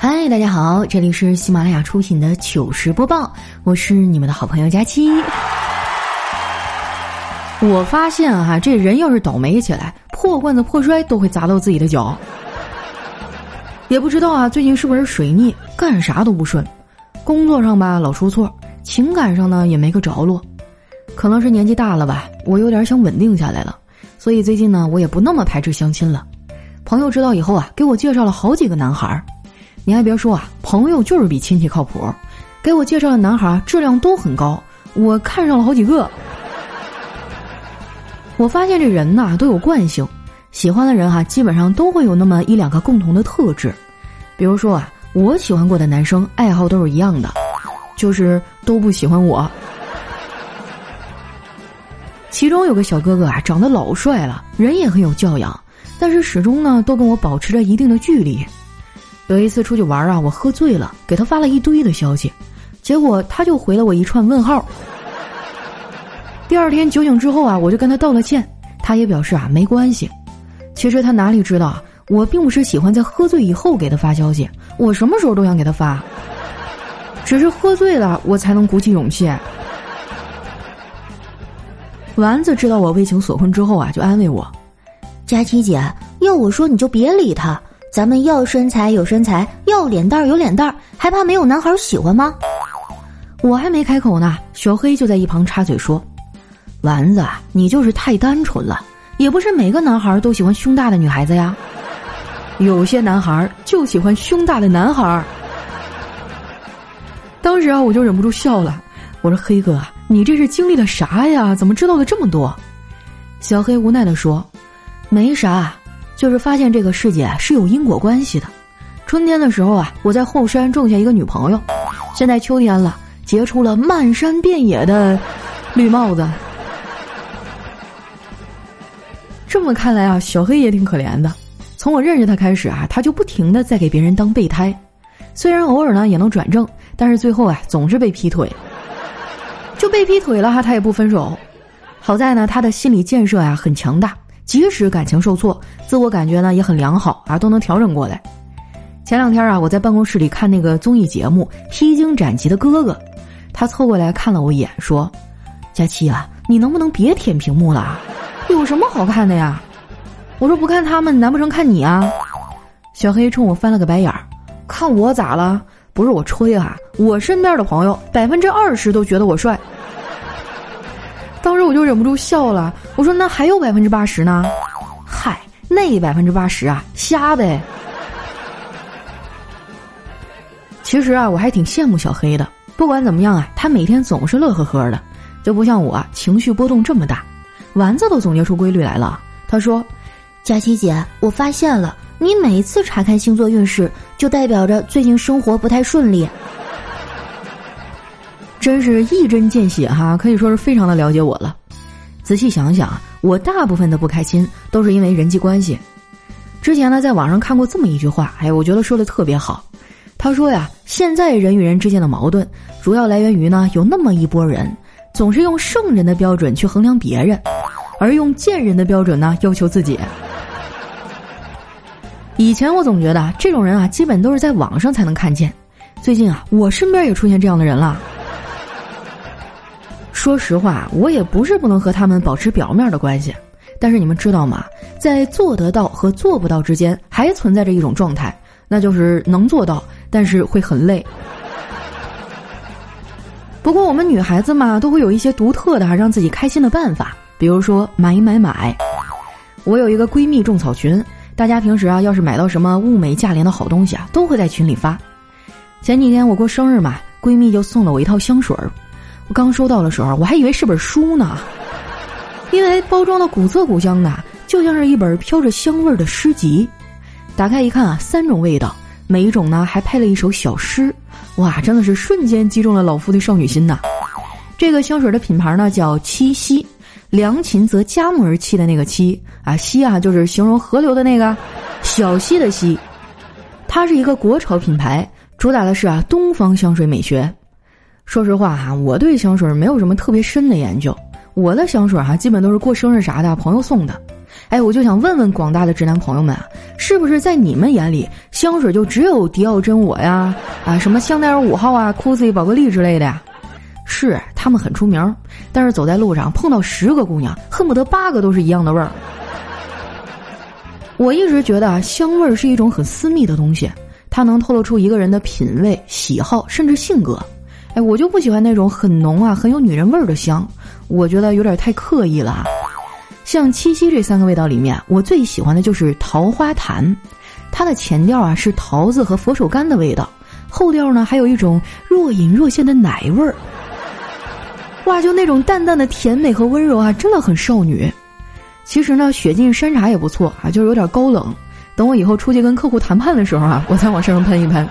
嗨，大家好，这里是喜马拉雅出品的糗事播报，我是你们的好朋友佳期。我发现啊，这人要是倒霉起来，破罐子破摔都会砸到自己的脚。也不知道啊，最近是不是水逆，干啥都不顺，工作上吧老出错，情感上呢也没个着落。可能是年纪大了吧，我有点想稳定下来了，所以最近呢，我也不那么排斥相亲了。朋友知道以后啊，给我介绍了好几个男孩儿。你还别说啊，朋友就是比亲戚靠谱。给我介绍的男孩质量都很高，我看上了好几个。我发现这人呐都有惯性，喜欢的人哈基本上都会有那么一两个共同的特质。比如说啊，我喜欢过的男生爱好都是一样的，就是都不喜欢我。其中有个小哥哥啊，长得老帅了，人也很有教养。但是始终呢，都跟我保持着一定的距离。有一次出去玩啊，我喝醉了，给他发了一堆的消息，结果他就回了我一串问号。第二天酒醒之后啊，我就跟他道了歉，他也表示啊没关系。其实他哪里知道啊，我并不是喜欢在喝醉以后给他发消息，我什么时候都想给他发，只是喝醉了我才能鼓起勇气。丸子知道我为情所困之后啊，就安慰我。佳琪姐，要我说你就别理他。咱们要身材有身材，要脸蛋有脸蛋，还怕没有男孩喜欢吗？我还没开口呢，小黑就在一旁插嘴说：“丸子，你就是太单纯了，也不是每个男孩都喜欢胸大的女孩子呀，有些男孩就喜欢胸大的男孩。”当时啊，我就忍不住笑了，我说：“黑哥，你这是经历了啥呀？怎么知道的这么多？”小黑无奈的说。没啥，就是发现这个世界是有因果关系的。春天的时候啊，我在后山种下一个女朋友，现在秋天了，结出了漫山遍野的绿帽子。这么看来啊，小黑也挺可怜的。从我认识他开始啊，他就不停的在给别人当备胎，虽然偶尔呢也能转正，但是最后啊总是被劈腿。就被劈腿了哈，他也不分手。好在呢，他的心理建设呀很强大。即使感情受挫，自我感觉呢也很良好啊，都能调整过来。前两天啊，我在办公室里看那个综艺节目《披荆斩棘的哥哥》，他凑过来看了我一眼，说：“佳期啊，你能不能别舔屏幕了？有什么好看的呀？”我说：“不看他们，难不成看你啊？”小黑冲我翻了个白眼儿，看我咋了？不是我吹啊，我身边的朋友百分之二十都觉得我帅。当时我就忍不住笑了，我说：“那还有百分之八十呢？嗨，那百分之八十啊，瞎呗。”其实啊，我还挺羡慕小黑的。不管怎么样啊，他每天总是乐呵呵的，就不像我情绪波动这么大。丸子都总结出规律来了，他说：“佳琪姐，我发现了，你每次查看星座运势，就代表着最近生活不太顺利。”真是一针见血哈，可以说是非常的了解我了。仔细想想，我大部分的不开心都是因为人际关系。之前呢，在网上看过这么一句话，哎，我觉得说的特别好。他说呀，现在人与人之间的矛盾，主要来源于呢，有那么一波人，总是用圣人的标准去衡量别人，而用贱人的标准呢要求自己。以前我总觉得这种人啊，基本都是在网上才能看见。最近啊，我身边也出现这样的人了。说实话，我也不是不能和他们保持表面的关系，但是你们知道吗？在做得到和做不到之间，还存在着一种状态，那就是能做到，但是会很累。不过我们女孩子嘛，都会有一些独特的让自己开心的办法，比如说买买买。我有一个闺蜜种草群，大家平时啊，要是买到什么物美价廉的好东西啊，都会在群里发。前几天我过生日嘛，闺蜜就送了我一套香水儿。刚收到的时候，我还以为是本书呢，因为包装的古色古香的，就像是一本飘着香味儿的诗集。打开一看啊，三种味道，每一种呢还配了一首小诗，哇，真的是瞬间击中了老夫的少女心呐！这个香水的品牌呢叫七夕，良禽择佳木而栖的那个栖啊，溪啊就是形容河流的那个小溪的溪。它是一个国潮品牌，主打的是啊东方香水美学。说实话哈，我对香水没有什么特别深的研究。我的香水哈，基本都是过生日啥的朋友送的。哎，我就想问问广大的直男朋友们啊，是不是在你们眼里，香水就只有迪奥真我呀，啊，什么香奈儿五号啊、c o s 宝格丽之类的呀？是，他们很出名，但是走在路上碰到十个姑娘，恨不得八个都是一样的味儿。我一直觉得啊，香味儿是一种很私密的东西，它能透露出一个人的品味、喜好，甚至性格。哎，我就不喜欢那种很浓啊、很有女人味儿的香，我觉得有点太刻意了。像七夕这三个味道里面，我最喜欢的就是桃花潭，它的前调啊是桃子和佛手柑的味道，后调呢还有一种若隐若现的奶味儿。哇，就那种淡淡的甜美和温柔啊，真的很少女。其实呢，雪净山茶也不错啊，就是有点高冷。等我以后出去跟客户谈判的时候啊，我再往身上喷一喷。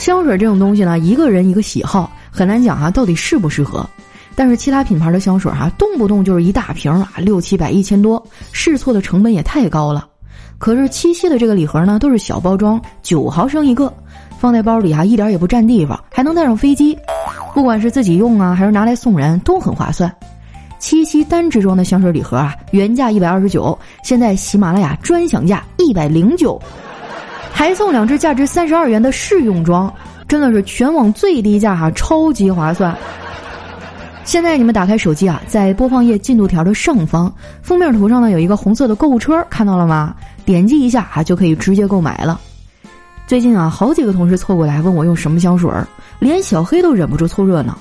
香水这种东西呢，一个人一个喜好，很难讲啊，到底适不适合。但是其他品牌的香水哈，动不动就是一大瓶啊，六七百、一千多，试错的成本也太高了。可是七夕的这个礼盒呢，都是小包装，九毫升一个，放在包里啊，一点也不占地方，还能带上飞机。不管是自己用啊，还是拿来送人，都很划算。七夕单支装的香水礼盒啊，原价一百二十九，现在喜马拉雅专享价一百零九，还送两支价值三十二元的试用装，真的是全网最低价哈，超级划算。现在你们打开手机啊，在播放页进度条的上方封面图上呢，有一个红色的购物车，看到了吗？点击一下啊，就可以直接购买了。最近啊，好几个同事凑过来问我用什么香水儿，连小黑都忍不住凑热闹。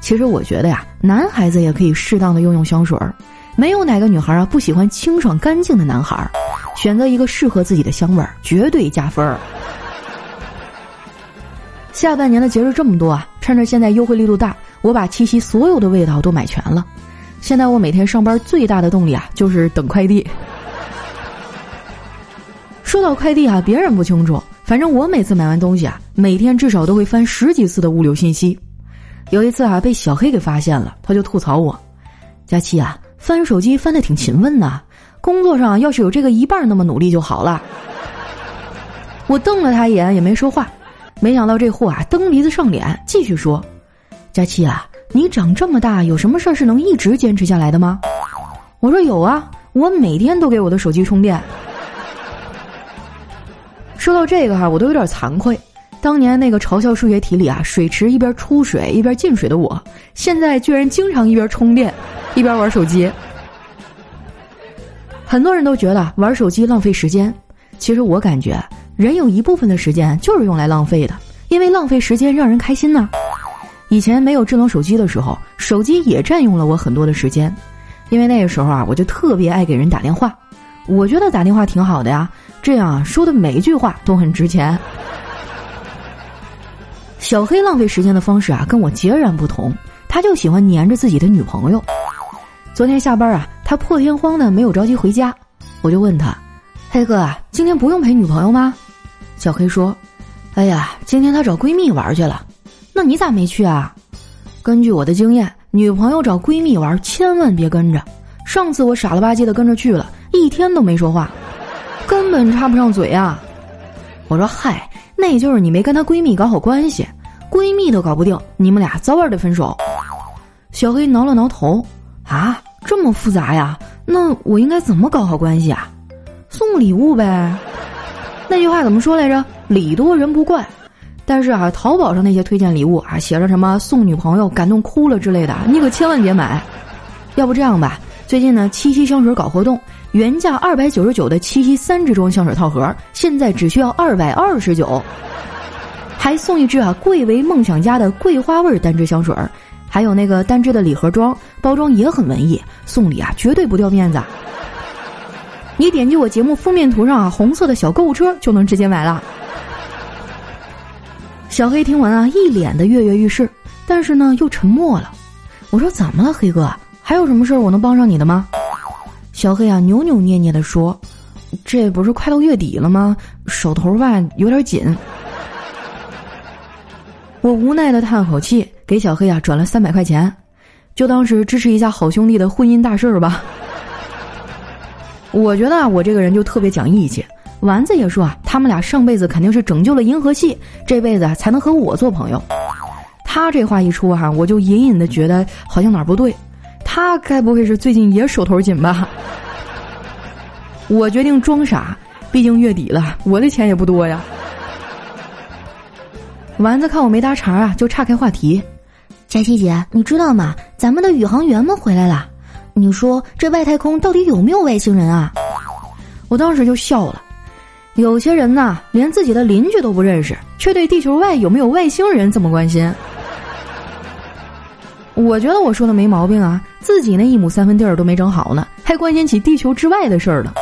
其实我觉得呀，男孩子也可以适当的用用香水儿，没有哪个女孩啊不喜欢清爽干净的男孩儿，选择一个适合自己的香味儿，绝对加分儿。下半年的节日这么多啊，趁着现在优惠力度大。我把七夕所有的味道都买全了，现在我每天上班最大的动力啊，就是等快递。说到快递啊，别人不清楚，反正我每次买完东西啊，每天至少都会翻十几次的物流信息。有一次啊，被小黑给发现了，他就吐槽我：“佳期啊，翻手机翻的挺勤奋呐，工作上要是有这个一半那么努力就好了。”我瞪了他一眼，也没说话。没想到这货啊，蹬鼻子上脸，继续说。佳琪啊，你长这么大有什么事儿是能一直坚持下来的吗？我说有啊，我每天都给我的手机充电。说到这个哈，我都有点惭愧。当年那个嘲笑数学题里啊，水池一边出水一边进水的我，现在居然经常一边充电一边玩手机。很多人都觉得玩手机浪费时间，其实我感觉人有一部分的时间就是用来浪费的，因为浪费时间让人开心呢。以前没有智能手机的时候，手机也占用了我很多的时间，因为那个时候啊，我就特别爱给人打电话。我觉得打电话挺好的呀，这样说的每一句话都很值钱。小黑浪费时间的方式啊，跟我截然不同，他就喜欢黏着自己的女朋友。昨天下班啊，他破天荒的没有着急回家，我就问他：“黑哥啊，今天不用陪女朋友吗？”小黑说：“哎呀，今天他找闺蜜玩去了。”那你咋没去啊？根据我的经验，女朋友找闺蜜玩，千万别跟着。上次我傻了吧唧的跟着去了，一天都没说话，根本插不上嘴啊。我说嗨，那就是你没跟她闺蜜搞好关系，闺蜜都搞不定，你们俩早晚得分手。小黑挠了挠头，啊，这么复杂呀？那我应该怎么搞好关系啊？送礼物呗。那句话怎么说来着？礼多人不怪。但是啊，淘宝上那些推荐礼物啊，写着什么送女朋友感动哭了之类的，你可千万别买。要不这样吧，最近呢七夕香水搞活动，原价二百九十九的七夕三支装香水套盒，现在只需要二百二十九，还送一支啊贵为梦想家的桂花味单支香水，还有那个单支的礼盒装，包装也很文艺，送礼啊绝对不掉面子。你点击我节目封面图上啊红色的小购物车就能直接买了。小黑听完啊，一脸的跃跃欲试，但是呢又沉默了。我说：“怎么了，黑哥？还有什么事儿我能帮上你的吗？”小黑啊扭扭捏捏的说：“这不是快到月底了吗？手头吧有点紧。”我无奈的叹口气，给小黑啊转了三百块钱，就当是支持一下好兄弟的婚姻大事儿吧。我觉得啊，我这个人就特别讲义气。丸子也说啊，他们俩上辈子肯定是拯救了银河系，这辈子才能和我做朋友。他这话一出哈，我就隐隐的觉得好像哪儿不对。他该不会是最近也手头紧吧？我决定装傻，毕竟月底了，我的钱也不多呀。丸子看我没搭茬啊，就岔开话题。佳琪姐，你知道吗？咱们的宇航员们回来了。你说这外太空到底有没有外星人啊？我当时就笑了。有些人呐，连自己的邻居都不认识，却对地球外有没有外星人这么关心。我觉得我说的没毛病啊，自己那一亩三分地儿都没整好呢，还关心起地球之外的事儿了。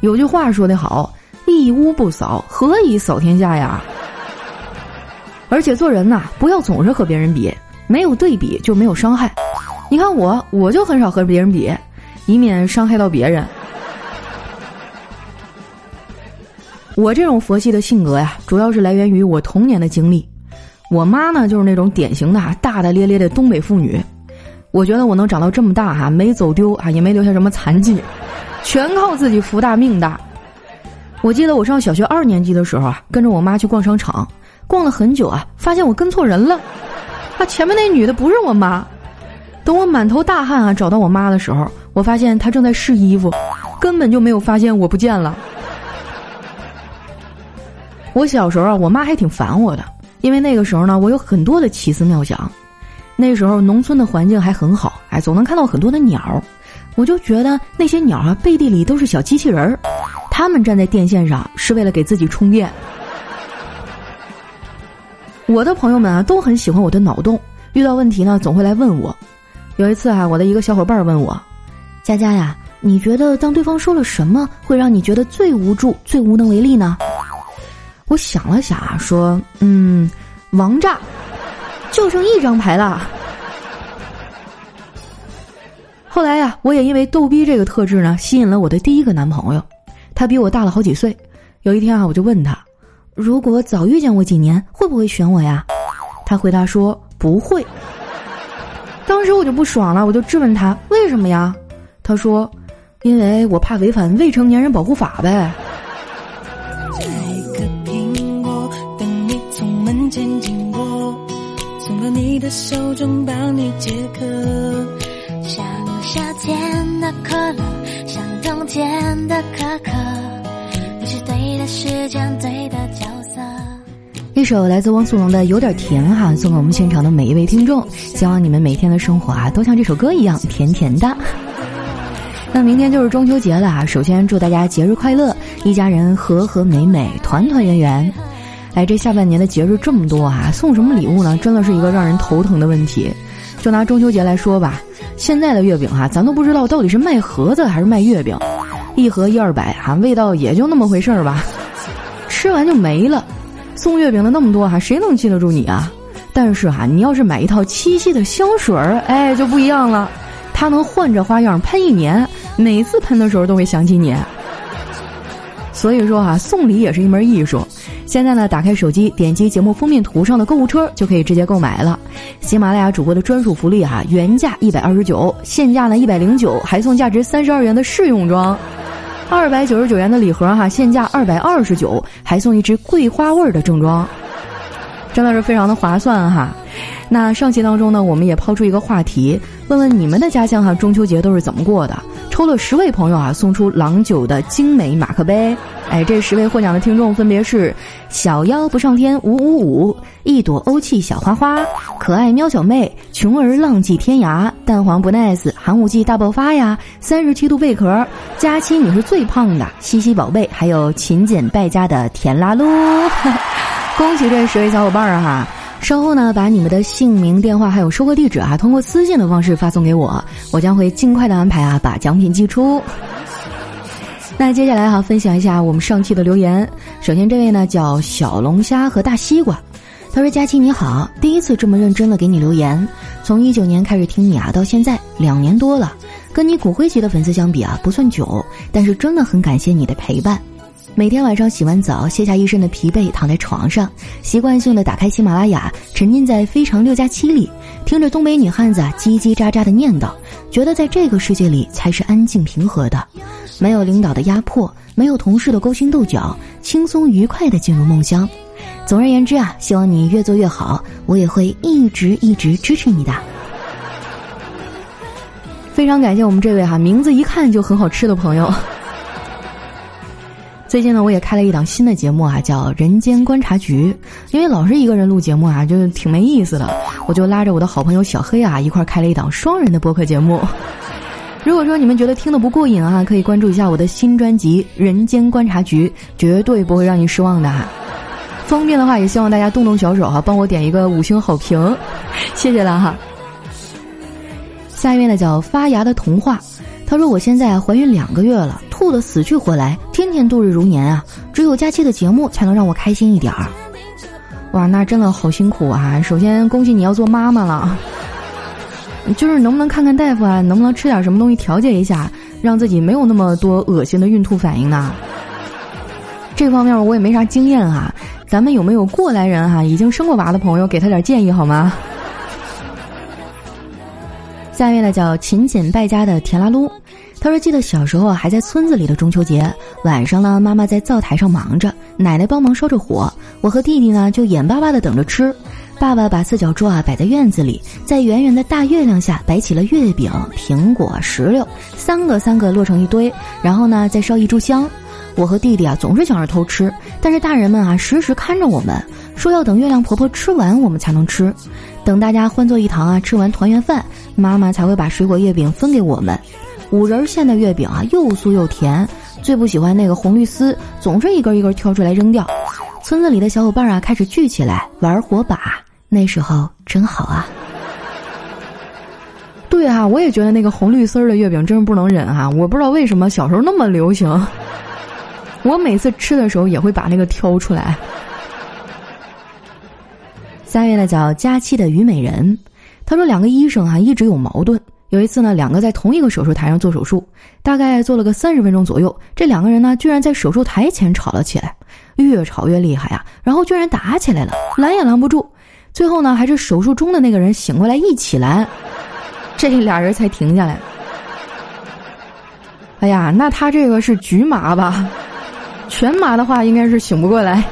有句话说得好，一屋不扫，何以扫天下呀？而且做人呐，不要总是和别人比，没有对比就没有伤害。你看我，我就很少和别人比，以免伤害到别人。我这种佛系的性格呀，主要是来源于我童年的经历。我妈呢，就是那种典型的大大咧咧的东北妇女。我觉得我能长到这么大哈，没走丢啊，也没留下什么残疾，全靠自己福大命大。我记得我上小学二年级的时候啊，跟着我妈去逛商场。逛了很久啊，发现我跟错人了，啊，前面那女的不是我妈。等我满头大汗啊找到我妈的时候，我发现她正在试衣服，根本就没有发现我不见了。我小时候啊，我妈还挺烦我的，因为那个时候呢，我有很多的奇思妙想。那时候农村的环境还很好，哎，总能看到很多的鸟，我就觉得那些鸟啊背地里都是小机器人儿，它们站在电线上是为了给自己充电。我的朋友们啊，都很喜欢我的脑洞，遇到问题呢，总会来问我。有一次啊，我的一个小伙伴问我：“佳佳呀，你觉得当对方说了什么，会让你觉得最无助、最无能为力呢？”我想了想啊，说：“嗯，王炸，就剩一张牌了。”后来呀，我也因为逗逼这个特质呢，吸引了我的第一个男朋友。他比我大了好几岁。有一天啊，我就问他。如果早遇见我几年，会不会选我呀？他回答说不会。当时我就不爽了，我就质问他为什么呀？他说，因为我怕违反未成年人保护法呗。像夏天的可乐，像冬天的可可。一首来自汪苏泷的《有点甜》哈，送给我们现场的每一位听众。希望你们每天的生活啊，都像这首歌一样甜甜的。那明天就是中秋节了啊，首先祝大家节日快乐，一家人和和美美，团团圆圆。哎，这下半年的节日这么多啊，送什么礼物呢？真的是一个让人头疼的问题。就拿中秋节来说吧，现在的月饼哈，咱都不知道到底是卖盒子还是卖月饼。一盒一二百哈，味道也就那么回事儿吧，吃完就没了。送月饼的那么多哈，谁能记得住你啊？但是哈，你要是买一套七夕的香水儿，哎，就不一样了，它能换着花样喷一年，每次喷的时候都会想起你。所以说哈，送礼也是一门艺术。现在呢，打开手机，点击节目封面图上的购物车，就可以直接购买了。喜马拉雅主播的专属福利哈，原价一百二十九，现价呢一百零九，还送价值三十二元的试用装；二百九十九元的礼盒哈，现价二百二十九，还送一支桂花味儿的正装，真的是非常的划算哈。那上期当中呢，我们也抛出一个话题，问问你们的家乡哈中秋节都是怎么过的？抽了十位朋友啊，送出郎酒的精美马克杯。哎，这十位获奖的听众分别是：小妖不上天五五五，一朵欧气小花花，可爱喵小妹，穷儿浪迹天涯，蛋黄不 nice，寒武纪大爆发呀，三十七度贝壳，佳期你是最胖的，西西宝贝，还有勤俭败家的甜辣噜。恭喜这十位小伙伴儿哈！稍后呢，把你们的姓名、电话还有收货地址啊，通过私信的方式发送给我，我将会尽快的安排啊，把奖品寄出。那接下来哈，分享一下我们上期的留言。首先这位呢叫小龙虾和大西瓜，他说：“佳期你好，第一次这么认真的给你留言，从一九年开始听你啊，到现在两年多了，跟你骨灰级的粉丝相比啊，不算久，但是真的很感谢你的陪伴。”每天晚上洗完澡，卸下一身的疲惫，躺在床上，习惯性的打开喜马拉雅，沉浸在《非常六加七》里，听着东北女汉子叽叽喳喳的念叨，觉得在这个世界里才是安静平和的，没有领导的压迫，没有同事的勾心斗角，轻松愉快的进入梦乡。总而言之啊，希望你越做越好，我也会一直一直支持你的。非常感谢我们这位哈名字一看就很好吃的朋友。最近呢，我也开了一档新的节目啊，叫《人间观察局》。因为老是一个人录节目啊，就挺没意思的，我就拉着我的好朋友小黑啊，一块开了一档双人的播客节目。如果说你们觉得听得不过瘾啊，可以关注一下我的新专辑《人间观察局》，绝对不会让你失望的哈。方便的话，也希望大家动动小手哈，帮我点一个五星好评，谢谢了哈。下一位呢叫发芽的童话。他说：“我现在怀孕两个月了，吐得死去活来，天天度日如年啊！只有假期的节目才能让我开心一点儿。”哇，那真的好辛苦啊！首先恭喜你要做妈妈了，就是能不能看看大夫啊？能不能吃点什么东西调节一下，让自己没有那么多恶心的孕吐反应呢？这方面我也没啥经验啊，咱们有没有过来人哈？已经生过娃的朋友，给他点建议好吗？下面呢叫勤俭败家的田拉噜。他说：“记得小时候还在村子里的中秋节晚上呢，妈妈在灶台上忙着，奶奶帮忙烧着火，我和弟弟呢就眼巴巴的等着吃。爸爸把四角桌啊摆在院子里，在圆圆的大月亮下摆起了月饼、苹果、石榴，三个三个摞成一堆，然后呢再烧一炷香。我和弟弟啊总是想着偷吃，但是大人们啊时时看着我们，说要等月亮婆婆吃完我们才能吃，等大家欢坐一堂啊吃完团圆饭，妈妈才会把水果月饼分给我们。”五仁馅的月饼啊，又酥又甜。最不喜欢那个红绿丝，总是一根一根挑出来扔掉。村子里的小伙伴啊，开始聚起来玩火把，那时候真好啊。对啊，我也觉得那个红绿丝的月饼真是不能忍啊！我不知道为什么小时候那么流行。我每次吃的时候也会把那个挑出来。下面呢叫佳期的虞美人，他说两个医生啊一直有矛盾。有一次呢，两个在同一个手术台上做手术，大概做了个三十分钟左右，这两个人呢，居然在手术台前吵了起来，越吵越厉害呀，然后居然打起来了，拦也拦不住，最后呢，还是手术中的那个人醒过来一起拦，这俩人才停下来。哎呀，那他这个是局麻吧？全麻的话，应该是醒不过来。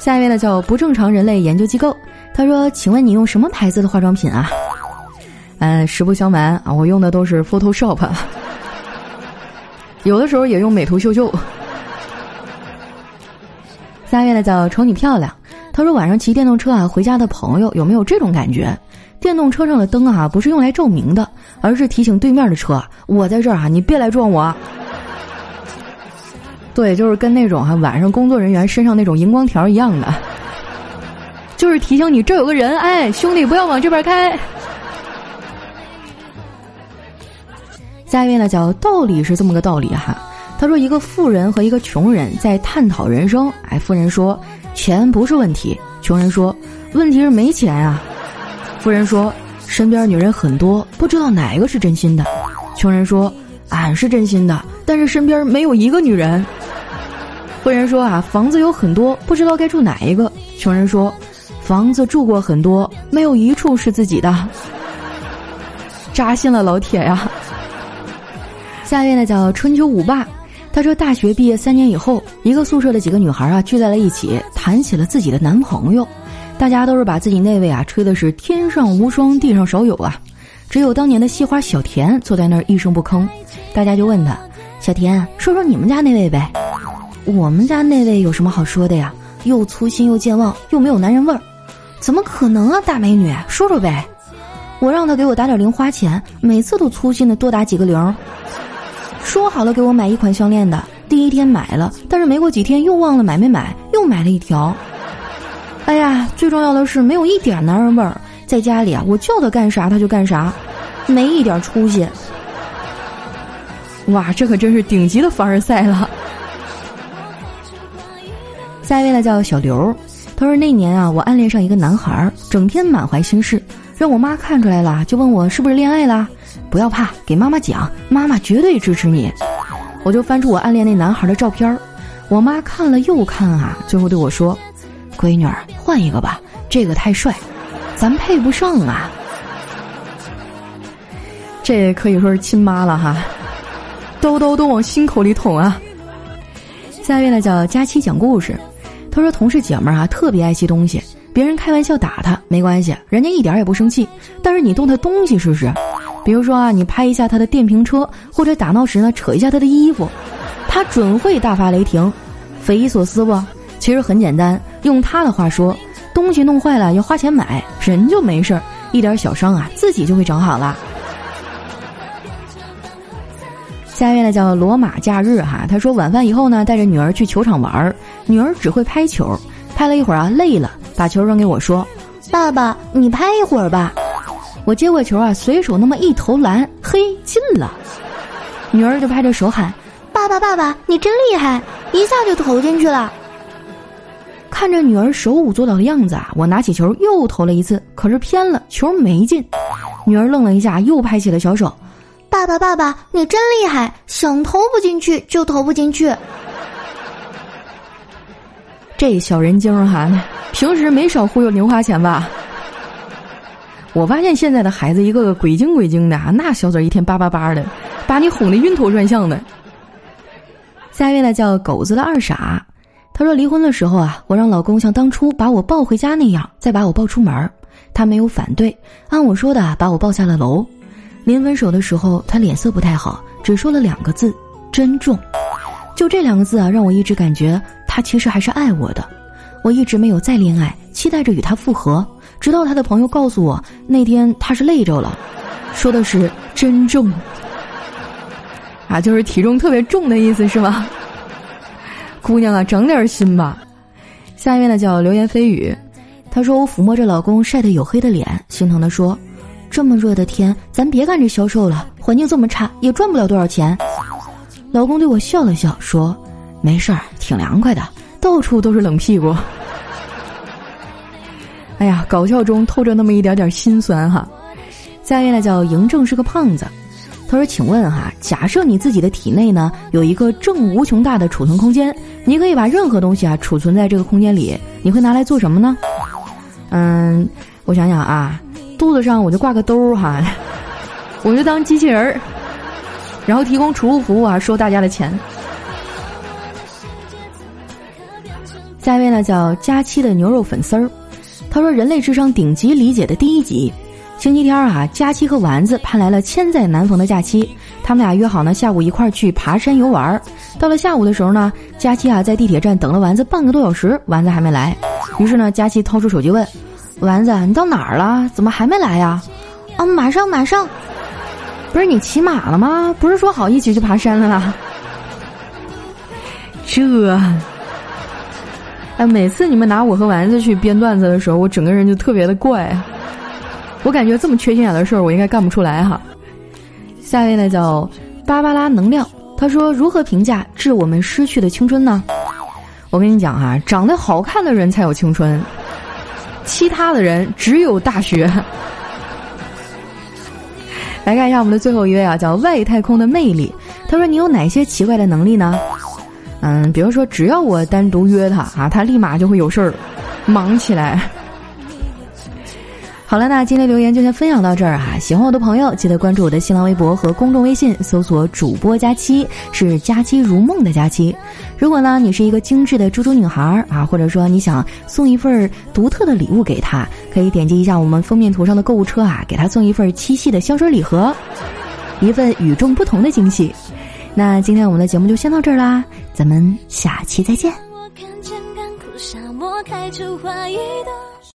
下一位呢，叫不正常人类研究机构，他说：“请问你用什么牌子的化妆品啊？”嗯，实不相瞒啊，我用的都是 Photoshop，有的时候也用美图秀秀。下一位呢叫瞅你漂亮，他说晚上骑电动车啊回家的朋友有没有这种感觉？电动车上的灯啊不是用来照明的，而是提醒对面的车我在这儿啊，你别来撞我。对，就是跟那种哈晚上工作人员身上那种荧光条一样的，就是提醒你这有个人，哎，兄弟不要往这边开。下一位呢，叫道理是这么个道理哈。他说，一个富人和一个穷人在探讨人生。哎，富人说，钱不是问题。穷人说，问题是没钱啊。富人说，身边女人很多，不知道哪一个是真心的。穷人说，俺是真心的，但是身边没有一个女人。富人说啊，房子有很多，不知道该住哪一个。穷人说，房子住过很多，没有一处是自己的。扎心了，老铁呀。下一位呢叫春秋五霸，他说大学毕业三年以后，一个宿舍的几个女孩啊聚在了一起，谈起了自己的男朋友，大家都是把自己那位啊吹的是天上无双，地上少有啊，只有当年的戏花小田坐在那儿一声不吭，大家就问他，小田说说你们家那位呗，我们家那位有什么好说的呀？又粗心又健忘又没有男人味儿，怎么可能啊？大美女说说呗，我让他给我打点零花钱，每次都粗心的多打几个零。说好了给我买一款项链的，第一天买了，但是没过几天又忘了买没买，又买了一条。哎呀，最重要的是没有一点男人味儿，在家里啊，我叫他干啥他就干啥，没一点出息。哇，这可真是顶级的凡尔赛了。下一位呢叫小刘，他说那年啊，我暗恋上一个男孩，整天满怀心事，让我妈看出来了，就问我是不是恋爱啦。不要怕，给妈妈讲，妈妈绝对支持你。我就翻出我暗恋那男孩的照片我妈看了又看啊，最后对我说：“闺女儿，换一个吧，这个太帅，咱配不上啊。”这可以说是亲妈了哈，刀刀都往心口里捅啊。下一位呢叫佳期讲故事，他说同事姐们儿啊特别爱惜东西，别人开玩笑打他没关系，人家一点也不生气，但是你动他东西试试。比如说啊，你拍一下他的电瓶车，或者打闹时呢扯一下他的衣服，他准会大发雷霆，匪夷所思不？其实很简单，用他的话说，东西弄坏了要花钱买，人就没事儿，一点小伤啊，自己就会长好了。下一位呢叫罗马假日哈，他说晚饭以后呢，带着女儿去球场玩儿，女儿只会拍球，拍了一会儿啊累了，把球扔给我说：“爸爸，你拍一会儿吧。”我接过球啊，随手那么一投篮，嘿，进了。女儿就拍着手喊：“爸爸，爸爸，你真厉害，一下就投进去了。”看着女儿手舞足蹈的样子啊，我拿起球又投了一次，可是偏了，球没进。女儿愣了一下，又拍起了小手。爸爸，爸爸，你真厉害！想投不进去就投不进去。这小人精哈，平时没少忽悠零花钱吧？我发现现在的孩子一个个鬼精鬼精的啊，那小嘴一天叭叭叭的，把你哄得晕头转向的。下一位呢叫狗子的二傻，他说离婚的时候啊，我让老公像当初把我抱回家那样，再把我抱出门他没有反对，按我说的把我抱下了楼。临分手的时候，他脸色不太好，只说了两个字：“珍重。”就这两个字啊，让我一直感觉他其实还是爱我的。我一直没有再恋爱，期待着与他复合，直到他的朋友告诉我，那天他是累着了，说的是“珍重”，啊，就是体重特别重的意思是吗？姑娘啊，长点心吧。下面呢叫流言蜚语，她说我抚摸着老公晒得黝黑的脸，心疼的说。这么热的天，咱别干这销售了，环境这么差，也赚不了多少钱。老公对我笑了笑，说：“没事儿，挺凉快的，到处都是冷屁股。”哎呀，搞笑中透着那么一点点心酸哈。下一位呢叫嬴政是个胖子，他说：“请问哈，假设你自己的体内呢有一个正无穷大的储存空间，你可以把任何东西啊储存在这个空间里，你会拿来做什么呢？”嗯，我想想啊。肚子上我就挂个兜儿哈，我就当机器人儿，然后提供储物服务啊，收大家的钱。下一位呢叫佳期的牛肉粉丝儿，他说人类智商顶级理解的第一集，星期天啊，佳期和丸子盼来了千载难逢的假期，他们俩约好呢下午一块儿去爬山游玩。到了下午的时候呢，佳期啊在地铁站等了丸子半个多小时，丸子还没来，于是呢，佳期掏出手机问。丸子，你到哪儿了？怎么还没来呀？啊，马上马上！不是你骑马了吗？不是说好一起去爬山了吗？这……哎，每次你们拿我和丸子去编段子的时候，我整个人就特别的怪。我感觉这么缺心眼的事儿，我应该干不出来哈。下一位呢叫芭芭拉能量，他说：“如何评价致我们失去的青春呢？”我跟你讲哈，长得好看的人才有青春。其他的人只有大学。来看一下我们的最后一位啊，叫外太空的魅力。他说：“你有哪些奇怪的能力呢？”嗯，比如说，只要我单独约他啊，他立马就会有事儿，忙起来。好了，那今天留言就先分享到这儿哈。喜欢我的朋友，记得关注我的新浪微博和公众微信，搜索“主播佳期”，是“佳期如梦”的佳期。如果呢，你是一个精致的猪猪女孩啊，或者说你想送一份独特的礼物给她，可以点击一下我们封面图上的购物车啊，给她送一份七夕的香水礼盒，一份与众不同的惊喜。那今天我们的节目就先到这儿啦，咱们下期再见。我看见干枯沙漠开出花一朵。